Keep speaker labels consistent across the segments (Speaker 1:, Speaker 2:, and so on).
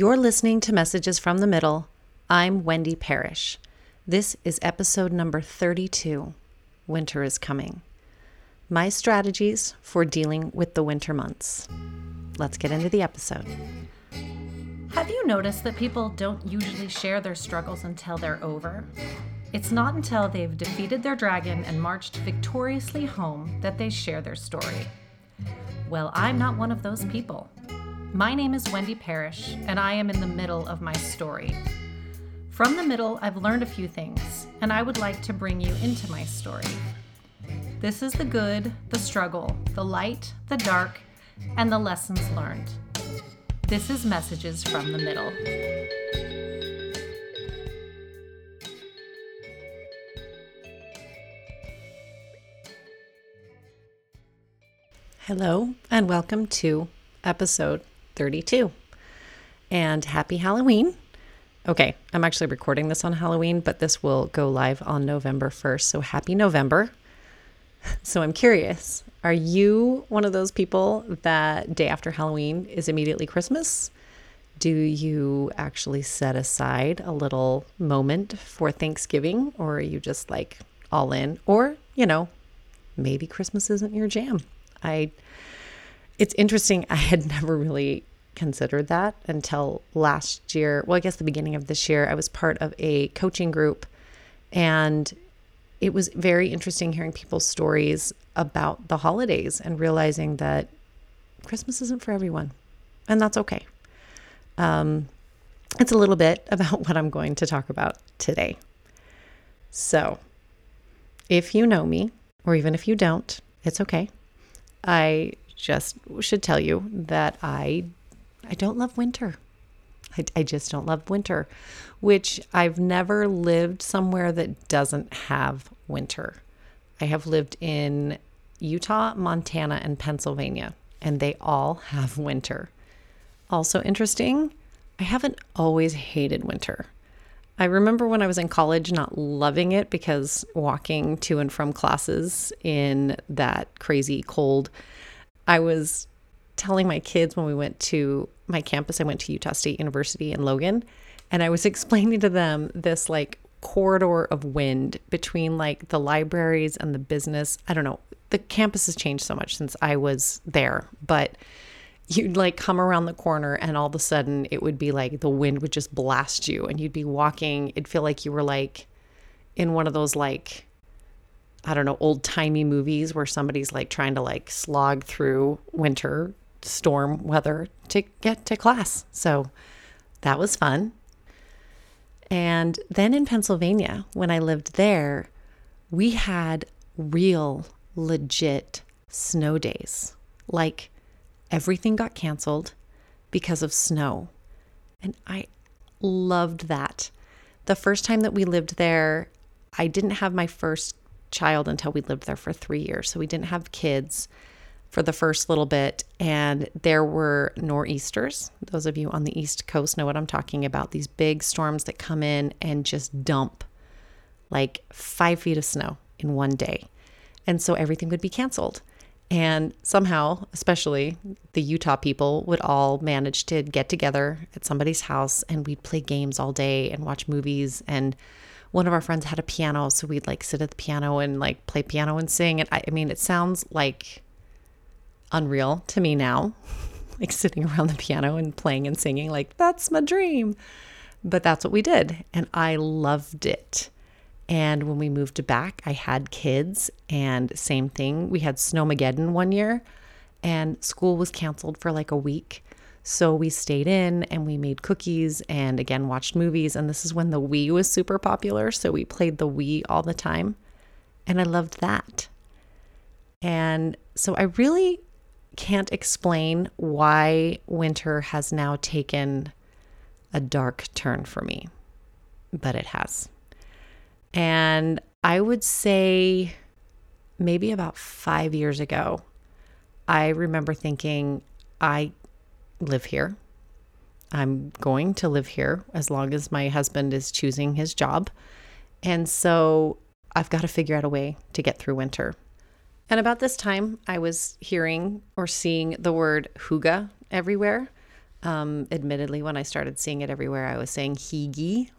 Speaker 1: You're listening to Messages from the Middle. I'm Wendy Parrish. This is episode number 32 Winter is Coming. My strategies for dealing with the winter months. Let's get into the episode.
Speaker 2: Have you noticed that people don't usually share their struggles until they're over? It's not until they've defeated their dragon and marched victoriously home that they share their story. Well, I'm not one of those people. My name is Wendy Parrish, and I am in the middle of my story. From the middle, I've learned a few things, and I would like to bring you into my story. This is the good, the struggle, the light, the dark, and the lessons learned. This is Messages from the Middle.
Speaker 1: Hello, and welcome to episode 32. And happy Halloween. Okay, I'm actually recording this on Halloween, but this will go live on November 1st. So happy November. So I'm curious are you one of those people that day after Halloween is immediately Christmas? Do you actually set aside a little moment for Thanksgiving, or are you just like all in? Or, you know, maybe Christmas isn't your jam. I it's interesting. I had never really considered that until last year. Well, I guess the beginning of this year, I was part of a coaching group and it was very interesting hearing people's stories about the holidays and realizing that Christmas isn't for everyone, and that's okay. Um, it's a little bit about what I'm going to talk about today. So, if you know me, or even if you don't, it's okay. I just should tell you that I I don't love winter. I, I just don't love winter, which I've never lived somewhere that doesn't have winter. I have lived in Utah, Montana, and Pennsylvania, and they all have winter. Also interesting, I haven't always hated winter. I remember when I was in college not loving it because walking to and from classes in that crazy cold, I was telling my kids when we went to my campus, I went to Utah State University in Logan, and I was explaining to them this like corridor of wind between like the libraries and the business. I don't know. The campus has changed so much since I was there, but you'd like come around the corner and all of a sudden it would be like the wind would just blast you and you'd be walking. It'd feel like you were like in one of those like I don't know, old timey movies where somebody's like trying to like slog through winter storm weather to get to class. So that was fun. And then in Pennsylvania, when I lived there, we had real, legit snow days. Like everything got canceled because of snow. And I loved that. The first time that we lived there, I didn't have my first child until we lived there for three years. So we didn't have kids for the first little bit. And there were nor'easters. Those of you on the East Coast know what I'm talking about. These big storms that come in and just dump like five feet of snow in one day. And so everything would be canceled. And somehow, especially the Utah people, would all manage to get together at somebody's house and we'd play games all day and watch movies. And one of our friends had a piano. So we'd like sit at the piano and like play piano and sing. And I, I mean, it sounds like unreal to me now, like sitting around the piano and playing and singing, like, that's my dream. But that's what we did. And I loved it. And when we moved back, I had kids, and same thing. We had Snowmageddon one year, and school was canceled for like a week. So we stayed in and we made cookies and again watched movies. And this is when the Wii was super popular. So we played the Wii all the time. And I loved that. And so I really can't explain why winter has now taken a dark turn for me, but it has. And I would say maybe about five years ago, I remember thinking, I live here. I'm going to live here as long as my husband is choosing his job. And so I've got to figure out a way to get through winter. And about this time, I was hearing or seeing the word hygge everywhere. Um, admittedly, when I started seeing it everywhere, I was saying Hygge.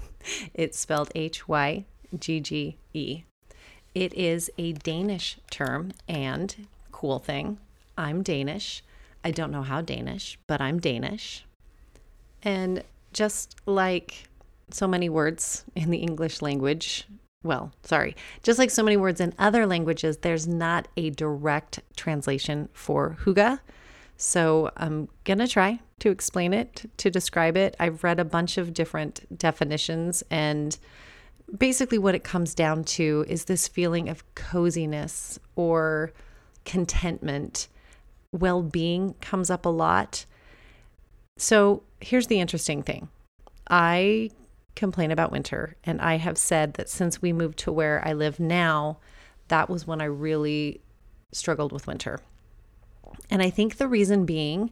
Speaker 1: it's spelled H Y G G E. It is a Danish term, and cool thing, I'm Danish. I don't know how Danish, but I'm Danish. And just like so many words in the English language, well, sorry, just like so many words in other languages, there's not a direct translation for hygge. So I'm going to try to explain it, to describe it. I've read a bunch of different definitions, and basically, what it comes down to is this feeling of coziness or contentment. Well being comes up a lot. So here's the interesting thing I complain about winter, and I have said that since we moved to where I live now, that was when I really struggled with winter. And I think the reason being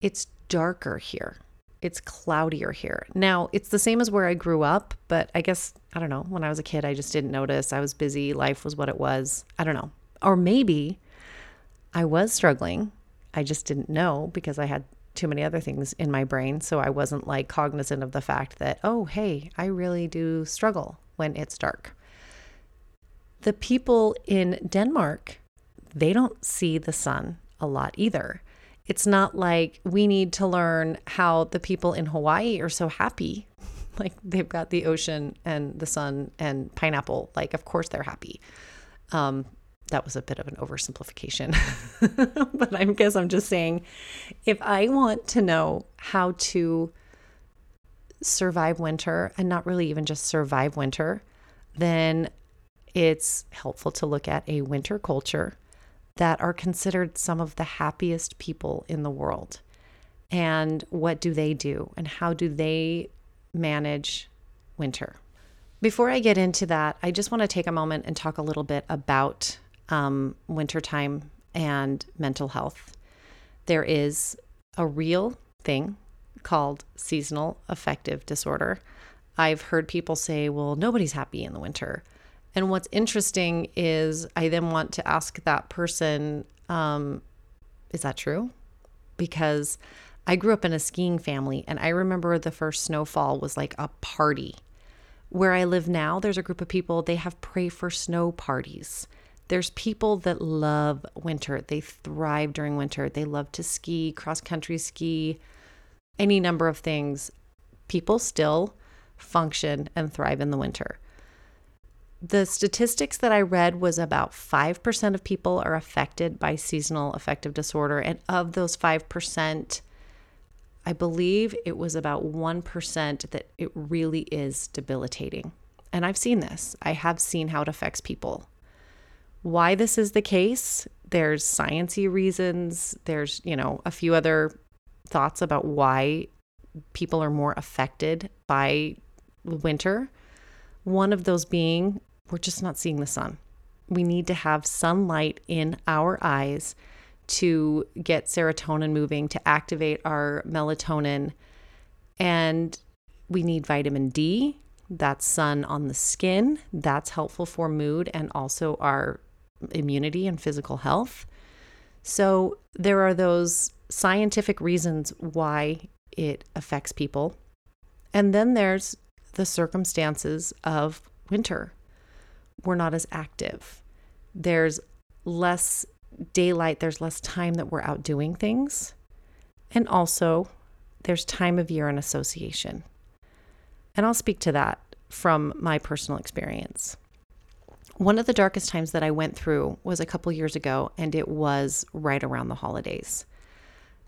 Speaker 1: it's darker here. It's cloudier here. Now, it's the same as where I grew up, but I guess, I don't know, when I was a kid, I just didn't notice. I was busy. Life was what it was. I don't know. Or maybe I was struggling. I just didn't know because I had too many other things in my brain. So I wasn't like cognizant of the fact that, oh, hey, I really do struggle when it's dark. The people in Denmark, they don't see the sun a lot either. It's not like we need to learn how the people in Hawaii are so happy. like they've got the ocean and the sun and pineapple. Like, of course they're happy. Um, that was a bit of an oversimplification. but I guess I'm just saying if I want to know how to survive winter and not really even just survive winter, then it's helpful to look at a winter culture that are considered some of the happiest people in the world. And what do they do? And how do they manage winter? Before I get into that, I just want to take a moment and talk a little bit about um, wintertime and mental health. There is a real thing called seasonal affective disorder. I've heard people say, well, nobody's happy in the winter. And what's interesting is I then want to ask that person, um, is that true? Because I grew up in a skiing family and I remember the first snowfall was like a party. Where I live now, there's a group of people, they have pray for snow parties. There's people that love winter. They thrive during winter. They love to ski, cross country ski, any number of things. People still function and thrive in the winter the statistics that I read was about 5% of people are affected by seasonal affective disorder. And of those 5%, I believe it was about 1% that it really is debilitating. And I've seen this, I have seen how it affects people. Why this is the case, there's sciency reasons, there's, you know, a few other thoughts about why people are more affected by winter. One of those being we're just not seeing the sun. We need to have sunlight in our eyes to get serotonin moving, to activate our melatonin. And we need vitamin D. That's sun on the skin. That's helpful for mood and also our immunity and physical health. So there are those scientific reasons why it affects people. And then there's the circumstances of winter we're not as active. There's less daylight, there's less time that we're out doing things. And also, there's time of year and association. And I'll speak to that from my personal experience. One of the darkest times that I went through was a couple years ago, and it was right around the holidays.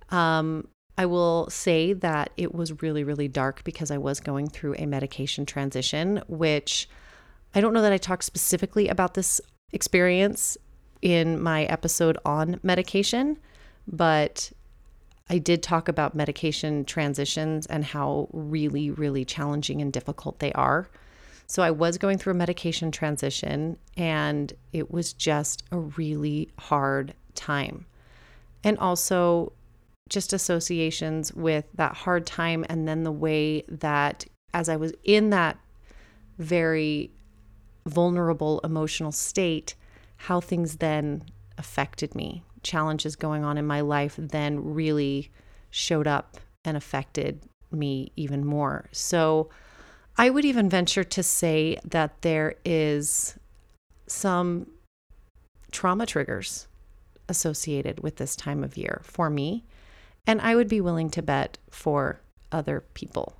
Speaker 1: Um, I will say that it was really, really dark because I was going through a medication transition, which I don't know that I talked specifically about this experience in my episode on medication, but I did talk about medication transitions and how really, really challenging and difficult they are. So I was going through a medication transition and it was just a really hard time. And also just associations with that hard time and then the way that as I was in that very vulnerable emotional state, how things then affected me. Challenges going on in my life then really showed up and affected me even more. So I would even venture to say that there is some trauma triggers associated with this time of year for me. And I would be willing to bet for other people.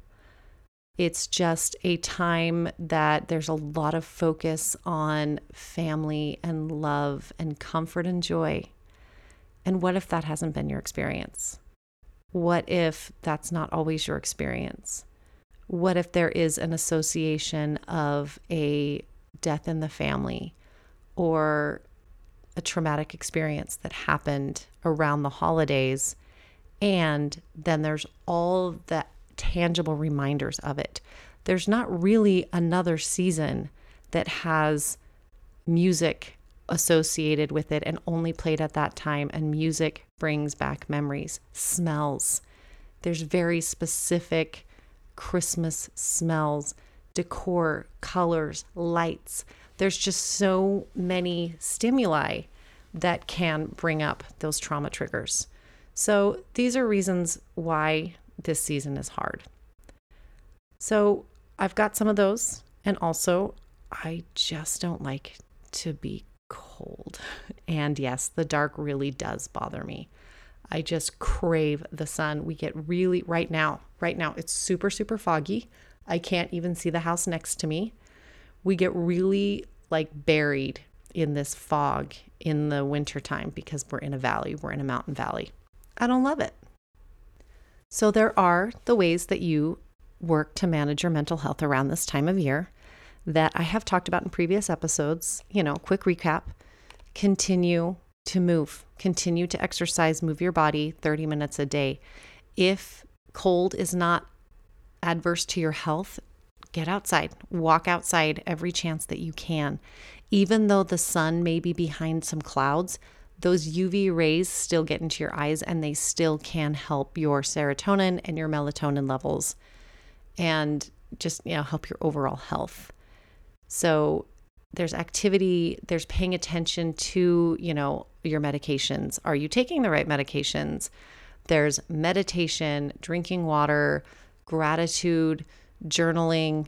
Speaker 1: It's just a time that there's a lot of focus on family and love and comfort and joy. And what if that hasn't been your experience? What if that's not always your experience? What if there is an association of a death in the family or a traumatic experience that happened around the holidays? And then there's all the tangible reminders of it. There's not really another season that has music associated with it and only played at that time. And music brings back memories, smells. There's very specific Christmas smells, decor, colors, lights. There's just so many stimuli that can bring up those trauma triggers. So, these are reasons why this season is hard. So, I've got some of those. And also, I just don't like to be cold. And yes, the dark really does bother me. I just crave the sun. We get really, right now, right now, it's super, super foggy. I can't even see the house next to me. We get really like buried in this fog in the wintertime because we're in a valley, we're in a mountain valley. I don't love it. So, there are the ways that you work to manage your mental health around this time of year that I have talked about in previous episodes. You know, quick recap continue to move, continue to exercise, move your body 30 minutes a day. If cold is not adverse to your health, get outside, walk outside every chance that you can. Even though the sun may be behind some clouds, those UV rays still get into your eyes and they still can help your serotonin and your melatonin levels and just you know help your overall health. So there's activity, there's paying attention to, you know, your medications. Are you taking the right medications? There's meditation, drinking water, gratitude, journaling,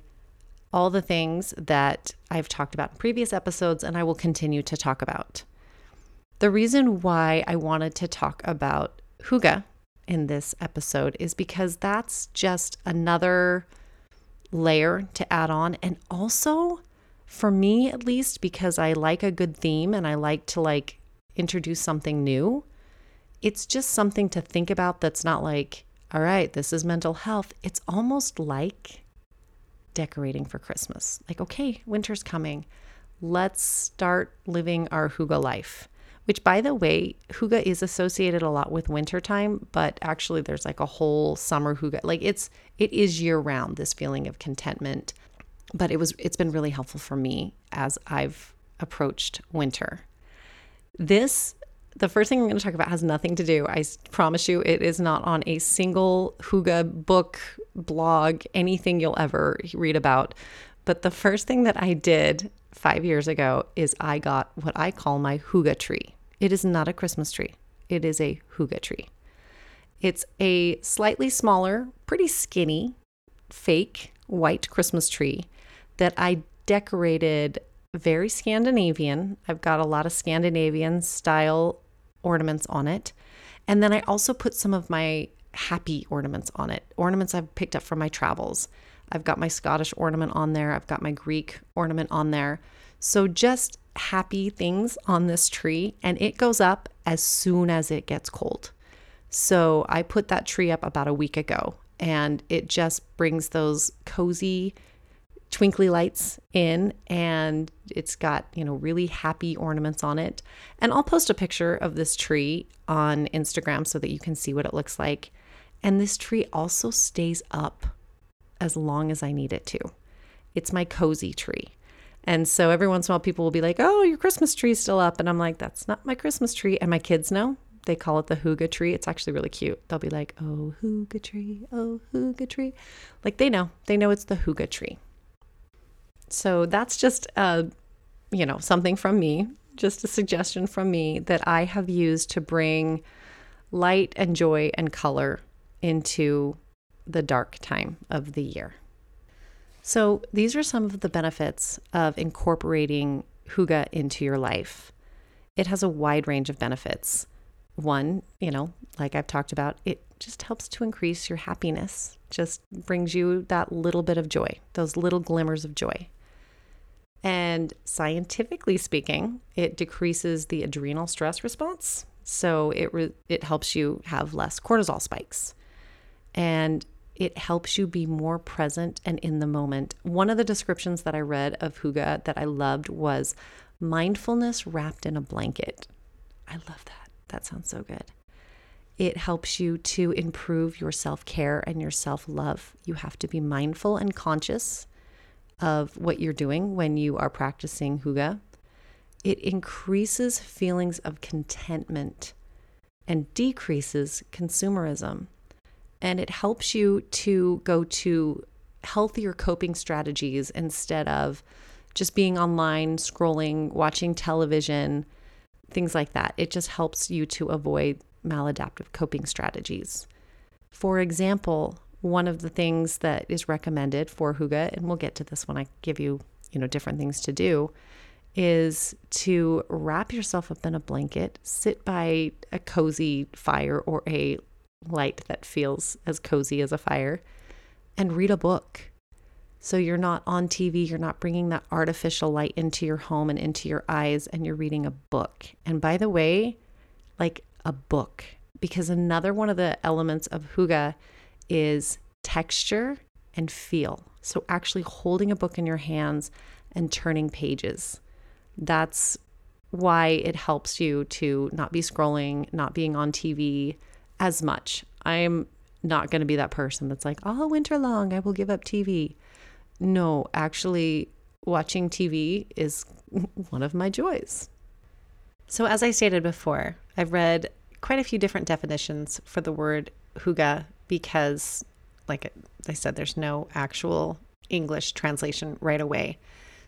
Speaker 1: all the things that I've talked about in previous episodes and I will continue to talk about. The reason why I wanted to talk about hygge in this episode is because that's just another layer to add on and also for me at least because I like a good theme and I like to like introduce something new. It's just something to think about that's not like, all right, this is mental health. It's almost like decorating for Christmas. Like, okay, winter's coming. Let's start living our hygge life which by the way, hygge is associated a lot with wintertime, but actually there's like a whole summer hygge. Like it's it is year round this feeling of contentment. But it was it's been really helpful for me as I've approached winter. This the first thing I'm going to talk about has nothing to do. I promise you, it is not on a single hygge book, blog, anything you'll ever read about. But the first thing that I did five years ago is I got what I call my hygge tree. It is not a Christmas tree, it is a hygge tree. It's a slightly smaller, pretty skinny, fake white Christmas tree that I decorated very Scandinavian. I've got a lot of Scandinavian style ornaments on it. And then I also put some of my happy ornaments on it, ornaments I've picked up from my travels. I've got my Scottish ornament on there. I've got my Greek ornament on there. So just happy things on this tree, and it goes up as soon as it gets cold. So I put that tree up about a week ago, and it just brings those cozy, twinkly lights in and it's got, you know, really happy ornaments on it. And I'll post a picture of this tree on Instagram so that you can see what it looks like. And this tree also stays up as long as I need it to. It's my cozy tree. And so every once in a while, people will be like, Oh, your Christmas tree is still up. And I'm like, That's not my Christmas tree. And my kids know. They call it the hygge tree. It's actually really cute. They'll be like, Oh, hygge tree. Oh, hygge tree. Like they know. They know it's the hygge tree. So that's just, uh, you know, something from me, just a suggestion from me that I have used to bring light and joy and color into the dark time of the year. So, these are some of the benefits of incorporating hygge into your life. It has a wide range of benefits. One, you know, like I've talked about, it just helps to increase your happiness, just brings you that little bit of joy, those little glimmers of joy. And scientifically speaking, it decreases the adrenal stress response. So it re- it helps you have less cortisol spikes. And it helps you be more present and in the moment. One of the descriptions that I read of Hygge that I loved was mindfulness wrapped in a blanket. I love that. That sounds so good. It helps you to improve your self care and your self love. You have to be mindful and conscious of what you're doing when you are practicing hygge. It increases feelings of contentment and decreases consumerism. And it helps you to go to healthier coping strategies instead of just being online, scrolling, watching television, things like that. It just helps you to avoid maladaptive coping strategies. For example, one of the things that is recommended for hygge, and we'll get to this when I give you, you know, different things to do, is to wrap yourself up in a blanket, sit by a cozy fire or a light that feels as cozy as a fire, and read a book. So you're not on TV, you're not bringing that artificial light into your home and into your eyes, and you're reading a book. And by the way, like a book, because another one of the elements of hygge is texture and feel. So, actually holding a book in your hands and turning pages. That's why it helps you to not be scrolling, not being on TV as much. I'm not going to be that person that's like, all winter long, I will give up TV. No, actually, watching TV is one of my joys. So, as I stated before, I've read quite a few different definitions for the word hygge because, like I said, there's no actual English translation right away.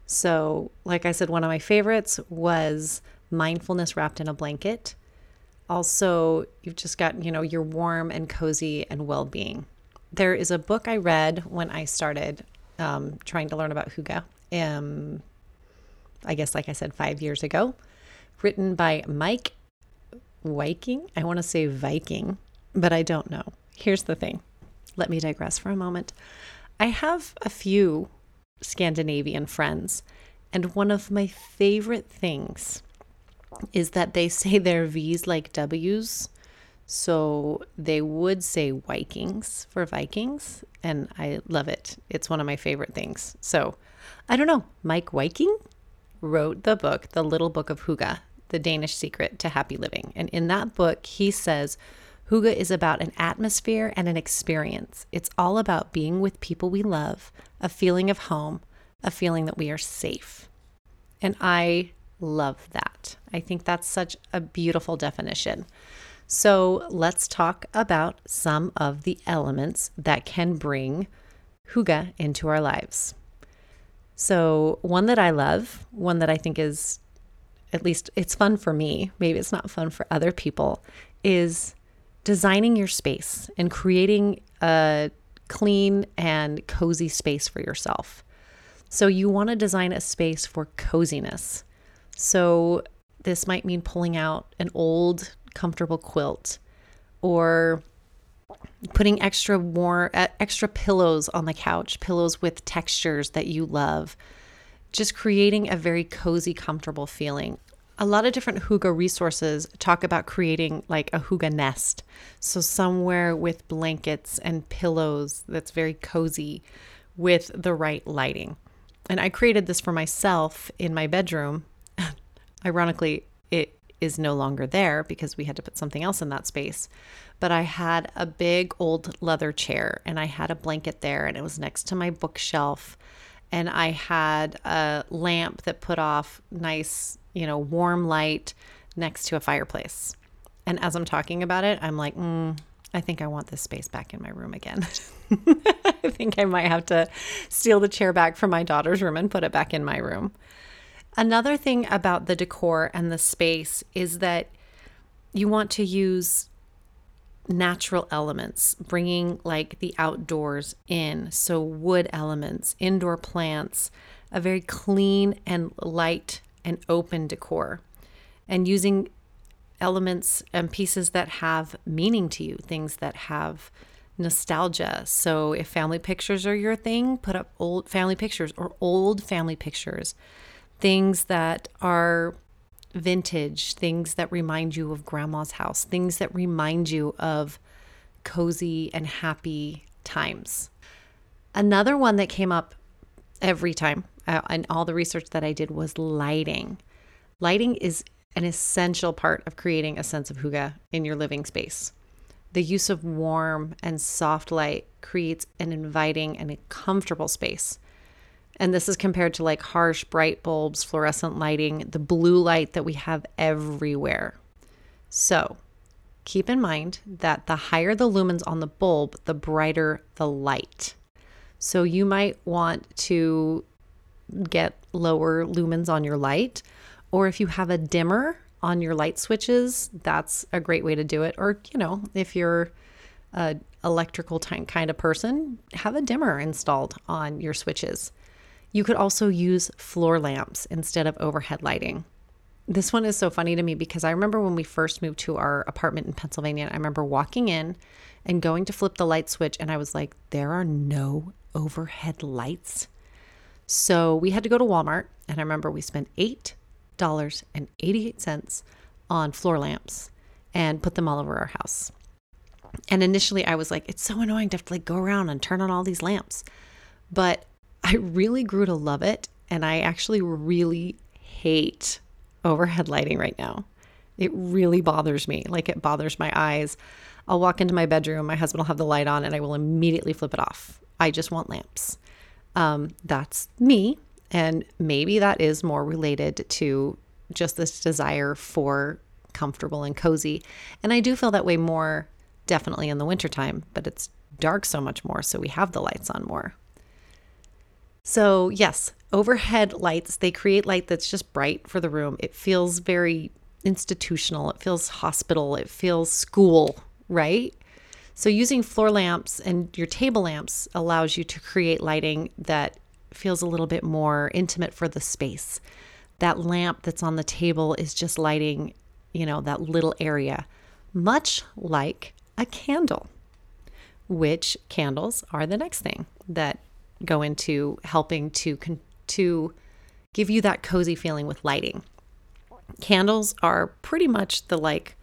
Speaker 1: So, like I said, one of my favorites was mindfulness wrapped in a blanket. Also, you've just got, you know, you're warm and cozy and well being. There is a book I read when I started um, trying to learn about hygge. Um, I guess, like I said, five years ago, written by Mike Viking. I want to say Viking, but I don't know. Here's the thing let me digress for a moment. I have a few Scandinavian friends, and one of my favorite things is that they say their V's like W's. So they would say Vikings for Vikings, and I love it. It's one of my favorite things. So I don't know. Mike Viking wrote the book, The Little Book of Hygge, The Danish Secret to Happy Living. And in that book, he says, Hygge is about an atmosphere and an experience. It's all about being with people we love, a feeling of home, a feeling that we are safe. And I love that. I think that's such a beautiful definition. So let's talk about some of the elements that can bring hygge into our lives. So, one that I love, one that I think is at least it's fun for me, maybe it's not fun for other people, is designing your space and creating a clean and cozy space for yourself. So, you want to design a space for coziness. So, this might mean pulling out an old, comfortable quilt or putting extra more uh, extra pillows on the couch, pillows with textures that you love. Just creating a very cozy, comfortable feeling a lot of different hygge resources talk about creating like a hygge nest. So, somewhere with blankets and pillows that's very cozy with the right lighting. And I created this for myself in my bedroom. Ironically, it is no longer there because we had to put something else in that space. But I had a big old leather chair and I had a blanket there, and it was next to my bookshelf. And I had a lamp that put off nice you know, warm light next to a fireplace. And as I'm talking about it, I'm like, mm, I think I want this space back in my room again. I think I might have to steal the chair back from my daughter's room and put it back in my room. Another thing about the decor and the space is that you want to use natural elements, bringing like the outdoors in. So, wood elements, indoor plants, a very clean and light and open decor, and using elements and pieces that have meaning to you, things that have nostalgia. So, if family pictures are your thing, put up old family pictures or old family pictures, things that are vintage, things that remind you of grandma's house, things that remind you of cozy and happy times. Another one that came up every time uh, and all the research that I did was lighting. Lighting is an essential part of creating a sense of hygge in your living space. The use of warm and soft light creates an inviting and a comfortable space. And this is compared to like harsh, bright bulbs, fluorescent lighting, the blue light that we have everywhere. So keep in mind that the higher the lumens on the bulb, the brighter the light. So you might want to get lower lumens on your light, or if you have a dimmer on your light switches, that's a great way to do it. Or, you know, if you're a electrical kind of person, have a dimmer installed on your switches. You could also use floor lamps instead of overhead lighting. This one is so funny to me because I remember when we first moved to our apartment in Pennsylvania, I remember walking in and going to flip the light switch, and I was like, there are no overhead lights. So we had to go to Walmart, and I remember we spent $8.88 on floor lamps and put them all over our house. And initially I was like, it's so annoying to have to like go around and turn on all these lamps. But I really grew to love it. And I actually really hate overhead lighting right now. It really bothers me. Like it bothers my eyes. I'll walk into my bedroom, my husband will have the light on, and I will immediately flip it off. I just want lamps. Um, that's me. And maybe that is more related to just this desire for comfortable and cozy. And I do feel that way more definitely in the wintertime, but it's dark so much more. So we have the lights on more. So, yes, overhead lights, they create light that's just bright for the room. It feels very institutional, it feels hospital, it feels school, right? So, using floor lamps and your table lamps allows you to create lighting that feels a little bit more intimate for the space. That lamp that's on the table is just lighting, you know, that little area, much like a candle, which candles are the next thing that go into helping to to give you that cozy feeling with lighting. Candles are pretty much the like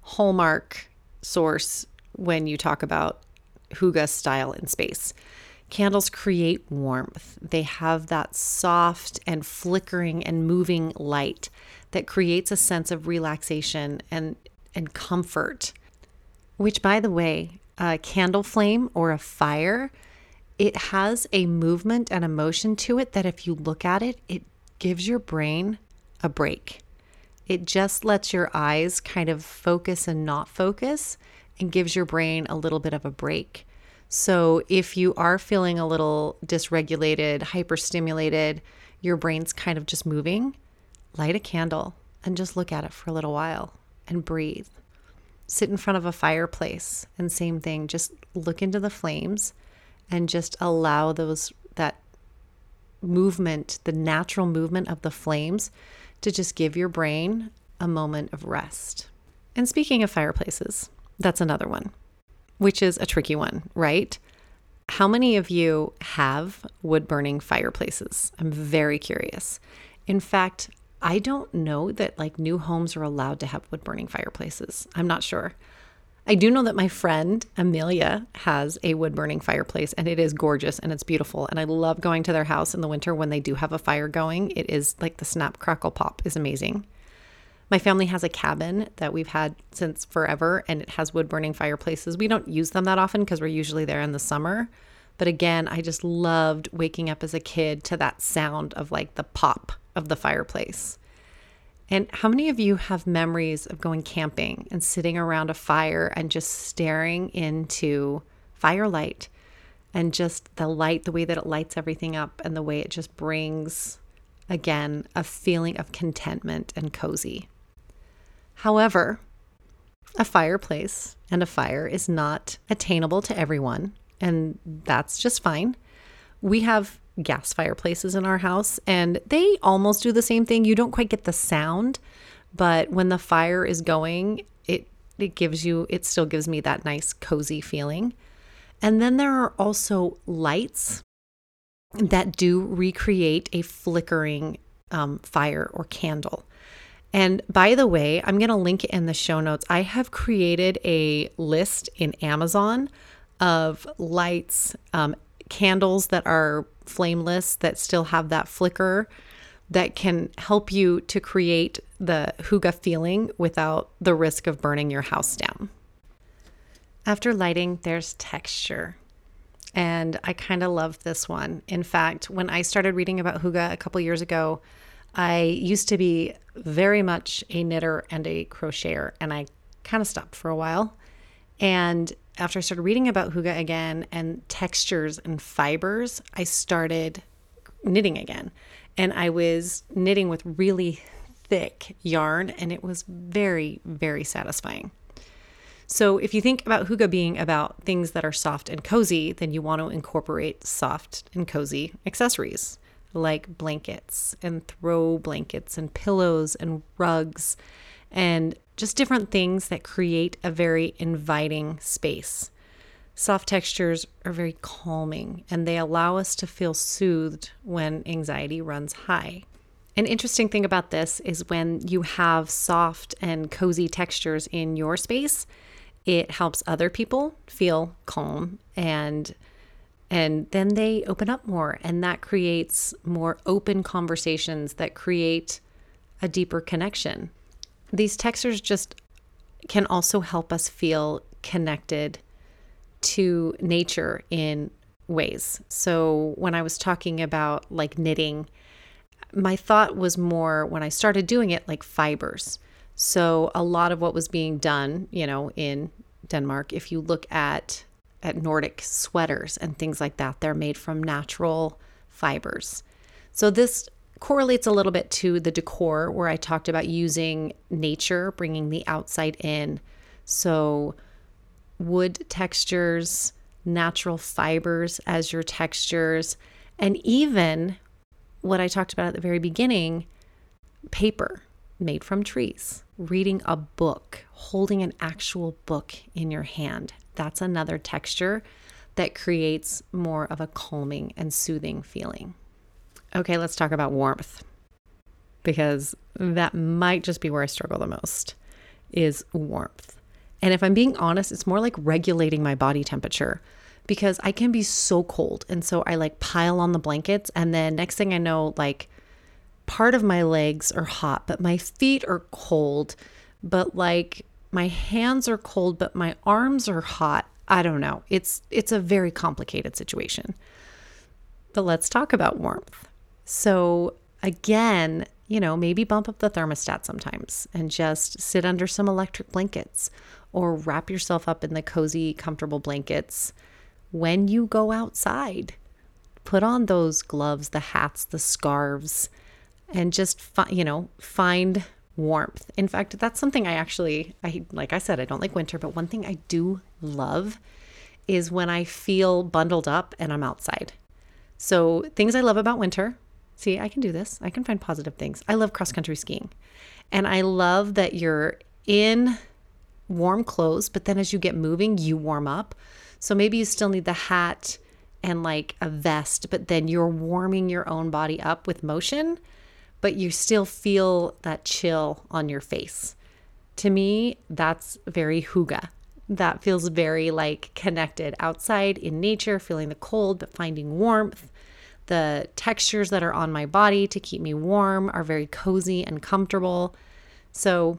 Speaker 1: hallmark source when you talk about hygge style in space. Candles create warmth. They have that soft and flickering and moving light that creates a sense of relaxation and, and comfort. Which, by the way, a candle flame or a fire it has a movement and emotion to it that if you look at it, it gives your brain a break. It just lets your eyes kind of focus and not focus and gives your brain a little bit of a break. So if you are feeling a little dysregulated, hyperstimulated, your brain's kind of just moving, light a candle and just look at it for a little while and breathe. Sit in front of a fireplace and same thing, just look into the flames and just allow those that movement, the natural movement of the flames to just give your brain a moment of rest. And speaking of fireplaces, that's another one, which is a tricky one, right? How many of you have wood burning fireplaces? I'm very curious. In fact, I don't know that like new homes are allowed to have wood burning fireplaces. I'm not sure. I do know that my friend Amelia has a wood burning fireplace and it is gorgeous and it's beautiful. And I love going to their house in the winter when they do have a fire going. It is like the snap, crackle, pop is amazing. My family has a cabin that we've had since forever and it has wood burning fireplaces. We don't use them that often because we're usually there in the summer. But again, I just loved waking up as a kid to that sound of like the pop of the fireplace. And how many of you have memories of going camping and sitting around a fire and just staring into firelight and just the light, the way that it lights everything up and the way it just brings, again, a feeling of contentment and cozy? However, a fireplace and a fire is not attainable to everyone, and that's just fine. We have gas fireplaces in our house, and they almost do the same thing. You don't quite get the sound, but when the fire is going, it it gives you it still gives me that nice cozy feeling. And then there are also lights that do recreate a flickering um, fire or candle. And by the way, I'm going to link it in the show notes. I have created a list in Amazon of lights, um, candles that are flameless, that still have that flicker, that can help you to create the hygge feeling without the risk of burning your house down. After lighting, there's texture. And I kind of love this one. In fact, when I started reading about hygge a couple years ago, I used to be very much a knitter and a crocheter, and I kind of stopped for a while. And after I started reading about hygge again and textures and fibers, I started knitting again. And I was knitting with really thick yarn, and it was very, very satisfying. So, if you think about hygge being about things that are soft and cozy, then you want to incorporate soft and cozy accessories like blankets and throw blankets and pillows and rugs and just different things that create a very inviting space. Soft textures are very calming and they allow us to feel soothed when anxiety runs high. An interesting thing about this is when you have soft and cozy textures in your space, it helps other people feel calm and and then they open up more and that creates more open conversations that create a deeper connection. These textures just can also help us feel connected to nature in ways. So when i was talking about like knitting my thought was more when i started doing it like fibers. So a lot of what was being done you know in denmark if you look at at Nordic sweaters and things like that. They're made from natural fibers. So this correlates a little bit to the decor where I talked about using nature, bringing the outside in. So wood textures, natural fibers as your textures, and even what I talked about at the very beginning paper made from trees, reading a book, holding an actual book in your hand that's another texture that creates more of a calming and soothing feeling. Okay, let's talk about warmth because that might just be where I struggle the most is warmth. And if I'm being honest, it's more like regulating my body temperature because I can be so cold. And so I like pile on the blankets and then next thing I know like part of my legs are hot, but my feet are cold, but like my hands are cold but my arms are hot. I don't know. It's it's a very complicated situation. But let's talk about warmth. So again you know maybe bump up the thermostat sometimes and just sit under some electric blankets or wrap yourself up in the cozy comfortable blankets. When you go outside put on those gloves the hats the scarves and just fi- you know find warmth. In fact, that's something I actually I like I said I don't like winter, but one thing I do love is when I feel bundled up and I'm outside. So, things I love about winter. See, I can do this. I can find positive things. I love cross country skiing. And I love that you're in warm clothes, but then as you get moving, you warm up. So maybe you still need the hat and like a vest, but then you're warming your own body up with motion but you still feel that chill on your face. To me, that's very hygge. That feels very like connected outside in nature, feeling the cold, but finding warmth. The textures that are on my body to keep me warm are very cozy and comfortable. So,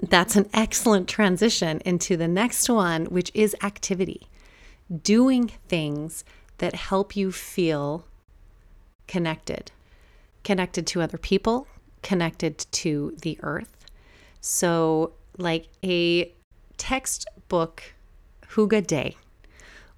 Speaker 1: that's an excellent transition into the next one, which is activity. Doing things that help you feel connected connected to other people, connected to the earth. So, like a textbook Hygge day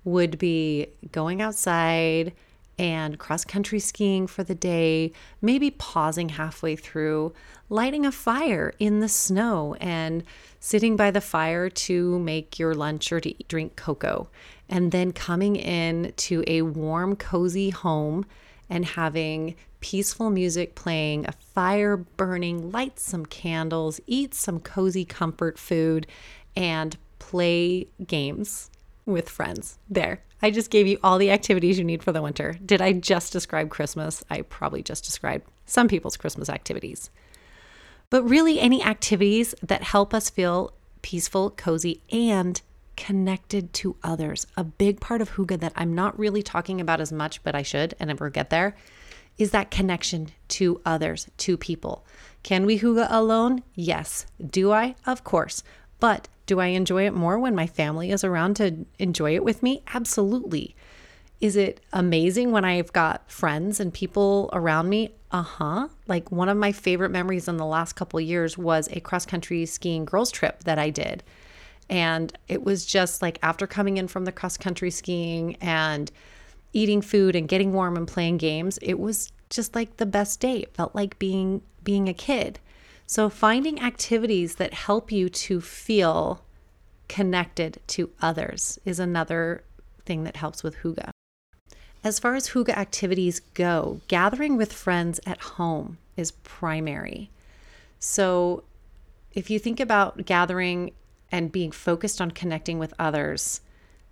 Speaker 1: would be going outside and cross country skiing for the day, maybe pausing halfway through, lighting a fire in the snow and sitting by the fire to make your lunch or to drink cocoa, and then coming in to a warm, cozy home and having peaceful music playing, a fire burning, light some candles, eat some cozy comfort food, and play games with friends. There. I just gave you all the activities you need for the winter. Did I just describe Christmas? I probably just described some people's Christmas activities. But really, any activities that help us feel peaceful, cozy, and connected to others. A big part of Hygge that I'm not really talking about as much, but I should, and never get there, is that connection to others, to people. Can we Hygge alone? Yes. Do I? Of course. But do I enjoy it more when my family is around to enjoy it with me? Absolutely. Is it amazing when I've got friends and people around me? Uh huh. Like one of my favorite memories in the last couple years was a cross country skiing girls trip that I did. And it was just like after coming in from the cross country skiing and eating food and getting warm and playing games, it was just like the best day. It felt like being being a kid. So finding activities that help you to feel connected to others is another thing that helps with hygge. As far as hygge activities go, gathering with friends at home is primary. So if you think about gathering and being focused on connecting with others,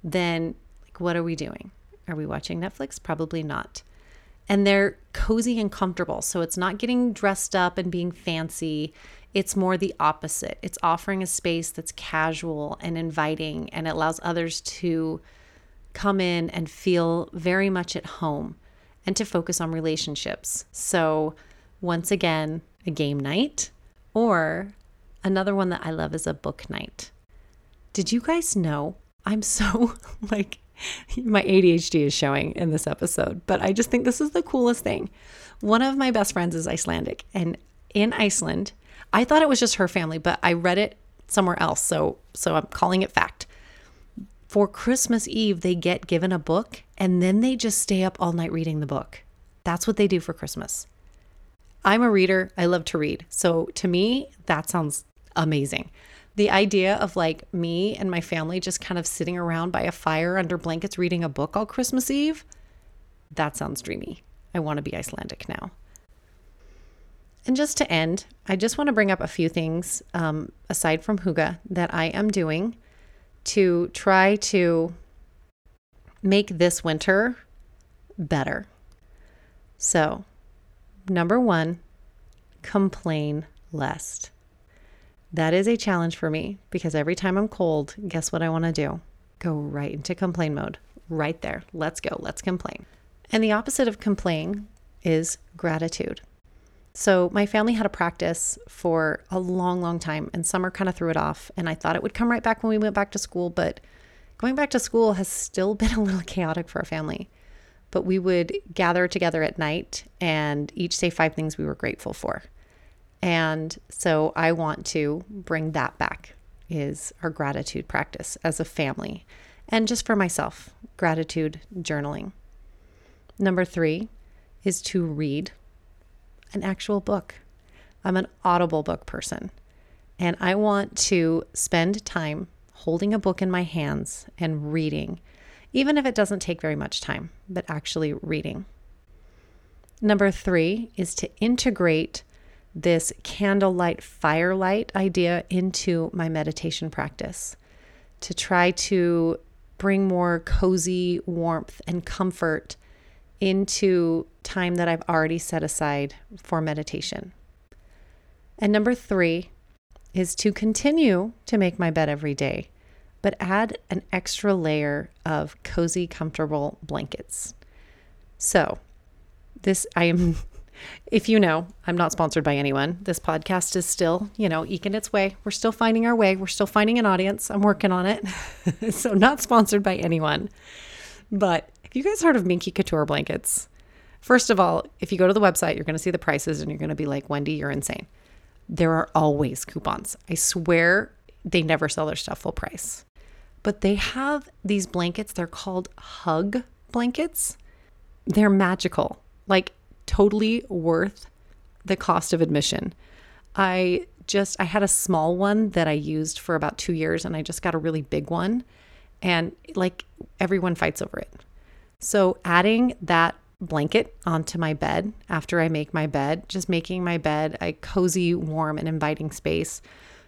Speaker 1: then like what are we doing? Are we watching Netflix? Probably not. And they're cozy and comfortable. So it's not getting dressed up and being fancy. It's more the opposite. It's offering a space that's casual and inviting and it allows others to come in and feel very much at home and to focus on relationships. So, once again, a game night or Another one that I love is a book night. Did you guys know I'm so like my ADHD is showing in this episode, but I just think this is the coolest thing. One of my best friends is Icelandic, and in Iceland, I thought it was just her family, but I read it somewhere else, so so I'm calling it fact. For Christmas Eve, they get given a book and then they just stay up all night reading the book. That's what they do for Christmas. I'm a reader. I love to read. So to me, that sounds amazing. The idea of like me and my family just kind of sitting around by a fire under blankets reading a book all Christmas Eve, that sounds dreamy. I want to be Icelandic now. And just to end, I just want to bring up a few things um, aside from Hygge that I am doing to try to make this winter better. So, number one, complain less. That is a challenge for me because every time I'm cold, guess what I want to do? Go right into complain mode. Right there. Let's go. Let's complain. And the opposite of complain is gratitude. So, my family had a practice for a long, long time, and summer kind of threw it off. And I thought it would come right back when we went back to school, but going back to school has still been a little chaotic for our family. But we would gather together at night and each say five things we were grateful for. And so I want to bring that back is our gratitude practice as a family and just for myself, gratitude journaling. Number 3 is to read an actual book. I'm an audible book person and I want to spend time holding a book in my hands and reading, even if it doesn't take very much time, but actually reading. Number three is to integrate this candlelight firelight idea into my meditation practice to try to bring more cozy warmth and comfort into time that I've already set aside for meditation. And number three is to continue to make my bed every day, but add an extra layer of cozy, comfortable blankets. So, this I am if you know, I'm not sponsored by anyone. This podcast is still, you know, eking its way. We're still finding our way. We're still finding an audience. I'm working on it. so, not sponsored by anyone. But if you guys heard of Minky Couture blankets, first of all, if you go to the website, you're going to see the prices and you're going to be like, Wendy, you're insane. There are always coupons. I swear they never sell their stuff full price. But they have these blankets, they're called hug blankets they're magical, like totally worth the cost of admission. I just I had a small one that I used for about 2 years and I just got a really big one and like everyone fights over it. So adding that blanket onto my bed after I make my bed, just making my bed a cozy, warm and inviting space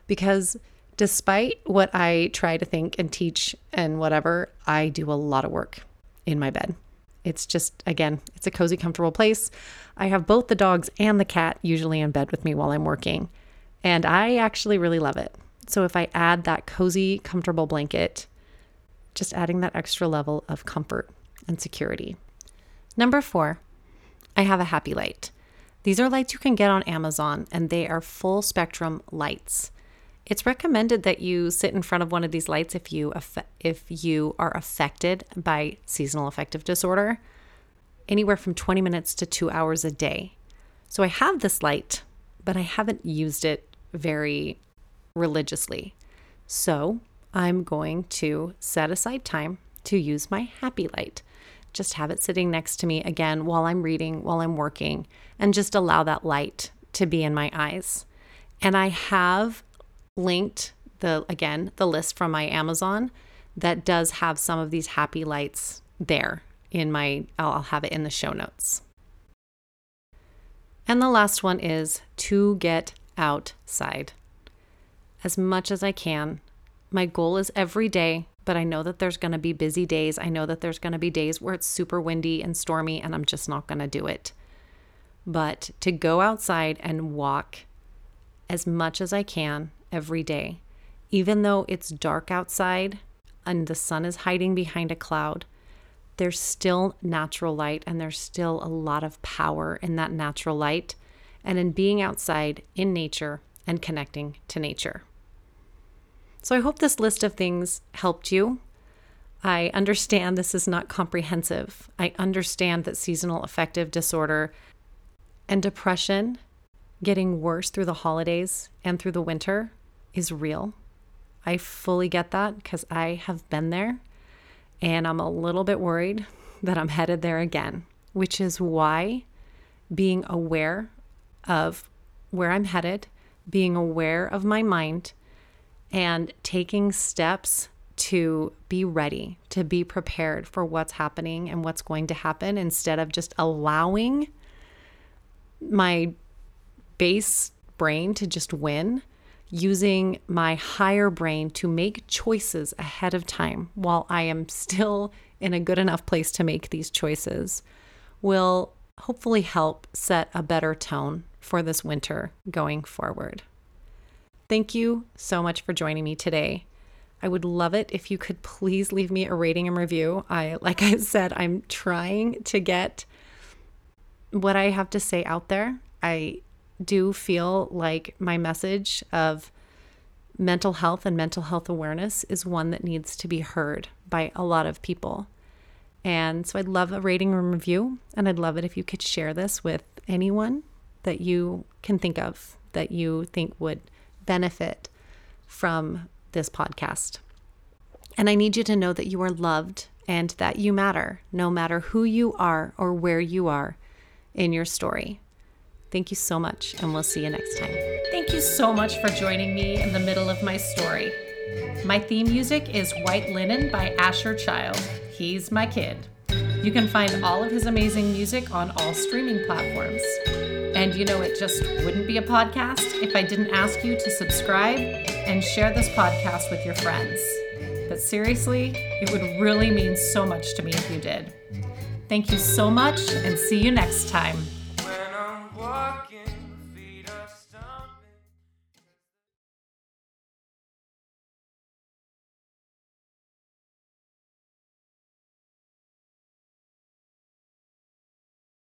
Speaker 1: because despite what I try to think and teach and whatever, I do a lot of work in my bed. It's just, again, it's a cozy, comfortable place. I have both the dogs and the cat usually in bed with me while I'm working, and I actually really love it. So if I add that cozy, comfortable blanket, just adding that extra level of comfort and security. Number four, I have a happy light. These are lights you can get on Amazon, and they are full spectrum lights. It's recommended that you sit in front of one of these lights if you if you are affected by seasonal affective disorder, anywhere from 20 minutes to 2 hours a day. So I have this light, but I haven't used it very religiously. So, I'm going to set aside time to use my happy light. Just have it sitting next to me again while I'm reading, while I'm working, and just allow that light to be in my eyes. And I have linked the again the list from my Amazon that does have some of these happy lights there in my I'll have it in the show notes. And the last one is to get outside. As much as I can. My goal is every day, but I know that there's going to be busy days. I know that there's going to be days where it's super windy and stormy and I'm just not going to do it. But to go outside and walk as much as I can every day. Even though it's dark outside and the sun is hiding behind a cloud, there's still natural light and there's still a lot of power in that natural light and in being outside in nature and connecting to nature. So I hope this list of things helped you. I understand this is not comprehensive. I understand that seasonal affective disorder and depression getting worse through the holidays and through the winter is real. I fully get that because I have been there and I'm a little bit worried that I'm headed there again, which is why being aware of where I'm headed, being aware of my mind, and taking steps to be ready, to be prepared for what's happening and what's going to happen instead of just allowing my base brain to just win using my higher brain to make choices ahead of time while I am still in a good enough place to make these choices will hopefully help set a better tone for this winter going forward. Thank you so much for joining me today. I would love it if you could please leave me a rating and review. I like I said I'm trying to get what I have to say out there. I do feel like my message of mental health and mental health awareness is one that needs to be heard by a lot of people. And so I'd love a rating and review, and I'd love it if you could share this with anyone that you can think of that you think would benefit from this podcast. And I need you to know that you are loved and that you matter, no matter who you are or where you are in your story. Thank you so much, and we'll see you next time.
Speaker 2: Thank you so much for joining me in the middle of my story. My theme music is White Linen by Asher Child. He's my kid. You can find all of his amazing music on all streaming platforms. And you know, it just wouldn't be a podcast if I didn't ask you to subscribe and share this podcast with your friends. But seriously, it would really mean so much to me if you did. Thank you so much, and see you next time walk